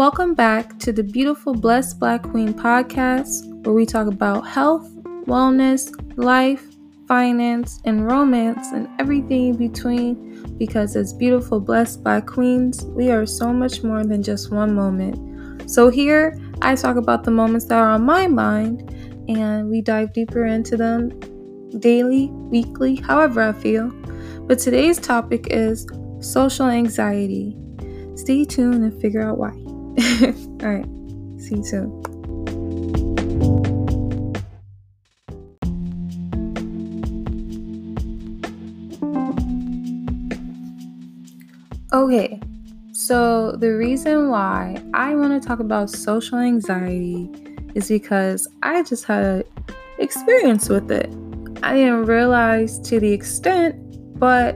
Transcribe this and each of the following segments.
Welcome back to the beautiful Blessed Black Queen podcast, where we talk about health, wellness, life, finance, and romance, and everything in between. Because as beautiful Blessed Black Queens, we are so much more than just one moment. So, here I talk about the moments that are on my mind, and we dive deeper into them daily, weekly, however I feel. But today's topic is social anxiety. Stay tuned and figure out why. All right. See you soon. Okay, so the reason why I want to talk about social anxiety is because I just had experience with it. I didn't realize to the extent, but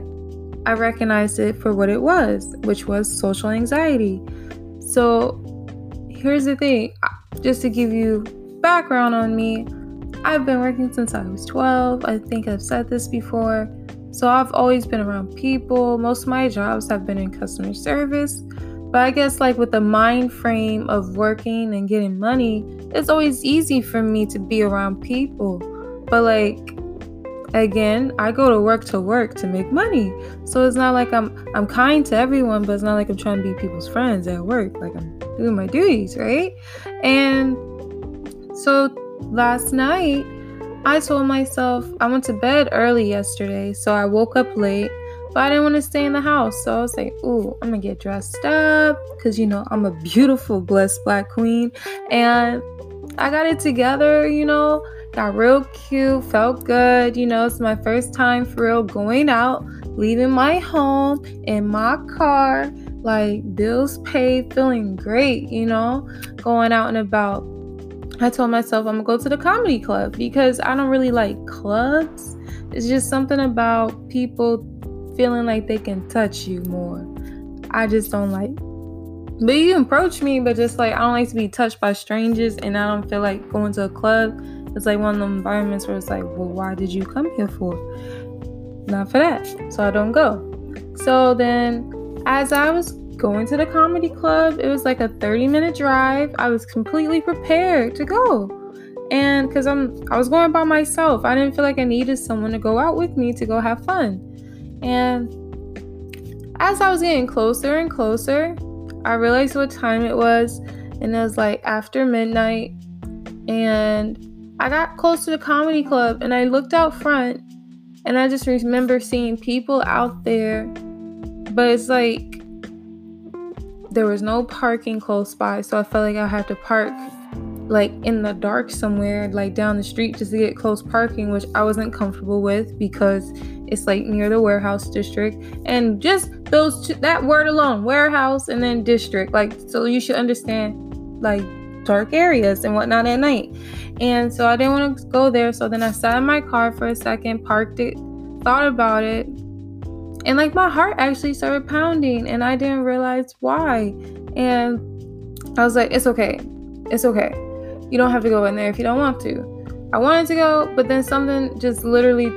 I recognized it for what it was, which was social anxiety. So here's the thing just to give you background on me, I've been working since I was 12. I think I've said this before. So I've always been around people. Most of my jobs have been in customer service. But I guess, like, with the mind frame of working and getting money, it's always easy for me to be around people. But, like, again, I go to work to work to make money. So it's not like I'm I'm kind to everyone, but it's not like I'm trying to be people's friends at work. Like I'm doing my duties, right? And so last night I told myself I went to bed early yesterday, so I woke up late, but I didn't want to stay in the house. So I was like, ooh, I'm gonna get dressed up because you know I'm a beautiful, blessed black queen. And I got it together, you know got real cute, felt good. You know, it's my first time for real going out, leaving my home in my car, like bills paid, feeling great, you know, going out and about. I told myself I'm gonna go to the comedy club because I don't really like clubs. It's just something about people feeling like they can touch you more. I just don't like but you approach me, but just like I don't like to be touched by strangers, and I don't feel like going to a club it's like one of the environments where it's like, well, why did you come here for? Not for that. So I don't go. So then, as I was going to the comedy club, it was like a 30 minute drive. I was completely prepared to go. And because I'm I was going by myself. I didn't feel like I needed someone to go out with me to go have fun. And as I was getting closer and closer, I realized what time it was. And it was like after midnight. And I got close to the comedy club and I looked out front and I just remember seeing people out there, but it's like there was no parking close by, so I felt like I had to park like in the dark somewhere, like down the street just to get close parking, which I wasn't comfortable with because it's like near the warehouse district. And just those two, that word alone, warehouse and then district, like so you should understand like dark areas and whatnot at night. And so I didn't want to go there. So then I sat in my car for a second, parked it, thought about it. And like my heart actually started pounding and I didn't realize why. And I was like, it's okay. It's okay. You don't have to go in there if you don't want to. I wanted to go, but then something just literally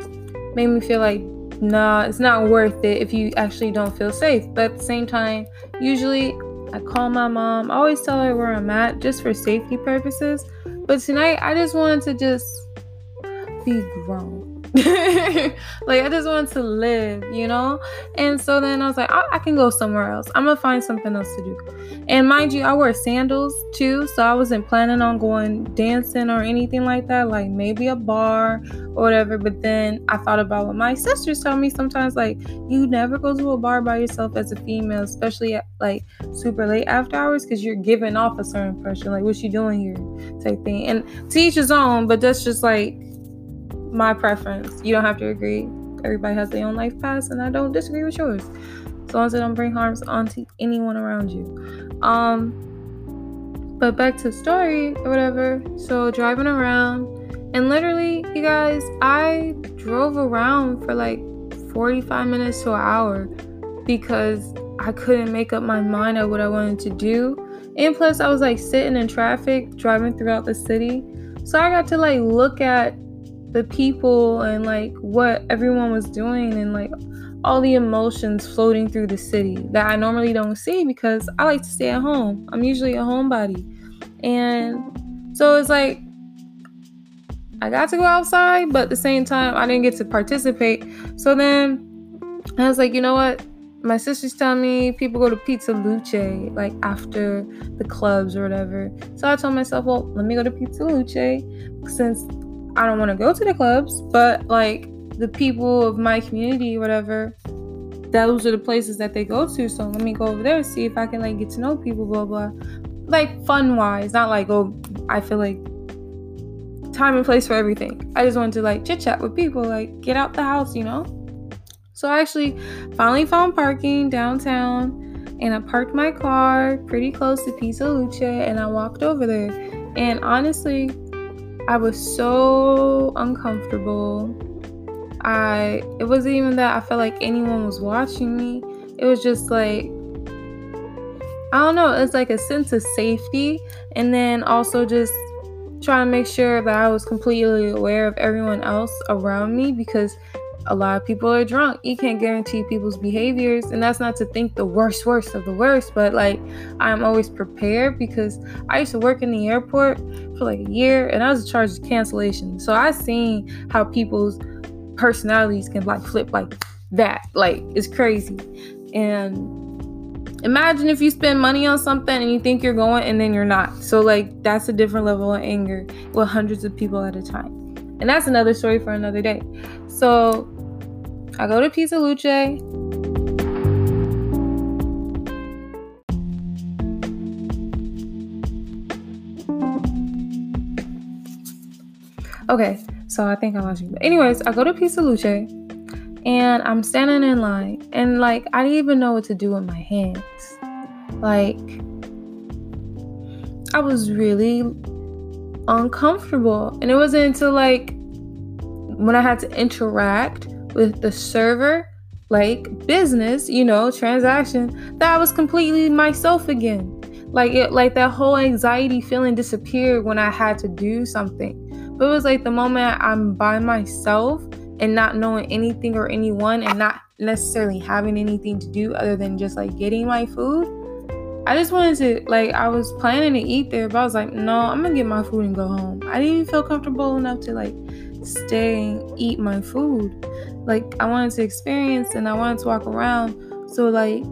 made me feel like, nah, it's not worth it if you actually don't feel safe. But at the same time, usually I call my mom. I always tell her where I'm at just for safety purposes. But tonight, I just wanted to just be grown. like I just wanted to live, you know? And so then I was like, I-, I, can go somewhere else. I'm gonna find something else to do. And mind you, I wear sandals too, so I wasn't planning on going dancing or anything like that, like maybe a bar or whatever. But then I thought about what my sisters tell me sometimes, like, you never go to a bar by yourself as a female, especially at like super late after hours, because you're giving off a certain impression, like, what's she doing here? type thing. And to each his own, but that's just like my preference. You don't have to agree. Everybody has their own life path, and I don't disagree with yours. As long as it don't bring harms onto anyone around you. Um, but back to the story or whatever. So driving around, and literally, you guys, I drove around for like 45 minutes to an hour because I couldn't make up my mind on what I wanted to do. And plus, I was like sitting in traffic, driving throughout the city. So I got to like look at the people and like what everyone was doing and like all the emotions floating through the city that I normally don't see because I like to stay at home. I'm usually a homebody. And so it's like I got to go outside, but at the same time I didn't get to participate. So then I was like, you know what? My sister's telling me people go to Pizza Luce like after the clubs or whatever. So I told myself, well, let me go to Pizza Luce since I don't want to go to the clubs, but like the people of my community, whatever, those are the places that they go to. So let me go over there, and see if I can like get to know people, blah blah. Like fun wise, not like oh, I feel like time and place for everything. I just wanted to like chit chat with people, like get out the house, you know. So I actually finally found parking downtown, and I parked my car pretty close to Pizza Luce, and I walked over there. And honestly, I was so uncomfortable. I it wasn't even that I felt like anyone was watching me. It was just like I don't know, it's like a sense of safety and then also just trying to make sure that I was completely aware of everyone else around me because a lot of people are drunk. You can't guarantee people's behaviors, and that's not to think the worst, worst of the worst, but like I'm always prepared because I used to work in the airport for like a year and I was charged with cancellation. So I seen how people's personalities can like flip like that. Like it's crazy. And imagine if you spend money on something and you think you're going and then you're not. So like that's a different level of anger with hundreds of people at a time. And that's another story for another day. So I go to Pizza Luce. Okay, so I think I lost you. But anyways, I go to Pizza Luce and I'm standing in line and like I didn't even know what to do with my hands. Like I was really uncomfortable. And it wasn't until like when I had to interact with the server, like business, you know, transaction, that I was completely myself again. Like it like that whole anxiety feeling disappeared when I had to do something. But it was like the moment I'm by myself and not knowing anything or anyone and not necessarily having anything to do other than just like getting my food. I just wanted to like I was planning to eat there, but I was like, no, I'm gonna get my food and go home. I didn't even feel comfortable enough to like stay and eat my food. Like I wanted to experience and I wanted to walk around. So like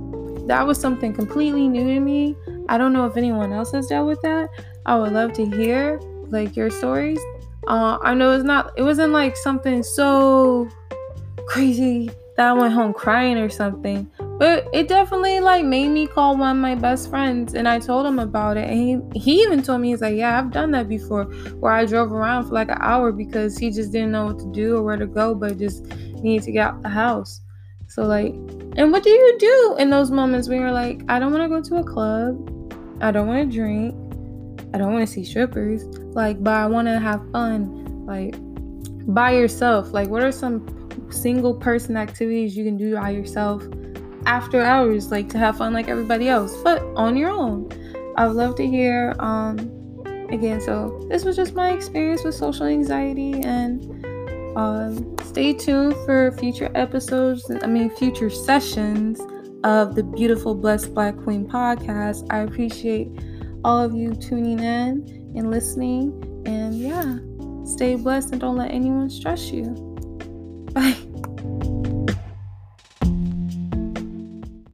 that was something completely new to me. I don't know if anyone else has dealt with that. I would love to hear like your stories. Uh, I know it's not. It wasn't like something so crazy that I went home crying or something. But it definitely like made me call one of my best friends and I told him about it. And he, he even told me, he's like, Yeah, I've done that before where I drove around for like an hour because he just didn't know what to do or where to go, but just needed to get out of the house. So like and what do you do in those moments when you're like, I don't want to go to a club, I don't want to drink, I don't want to see strippers, like, but I want to have fun, like by yourself. Like, what are some single person activities you can do by yourself after hours, like to have fun like everybody else, but on your own. I would love to hear. Um, again, so this was just my experience with social anxiety, and um, stay tuned for future episodes. I mean, future sessions of the beautiful Blessed Black Queen podcast. I appreciate all of you tuning in and listening, and yeah, stay blessed and don't let anyone stress you.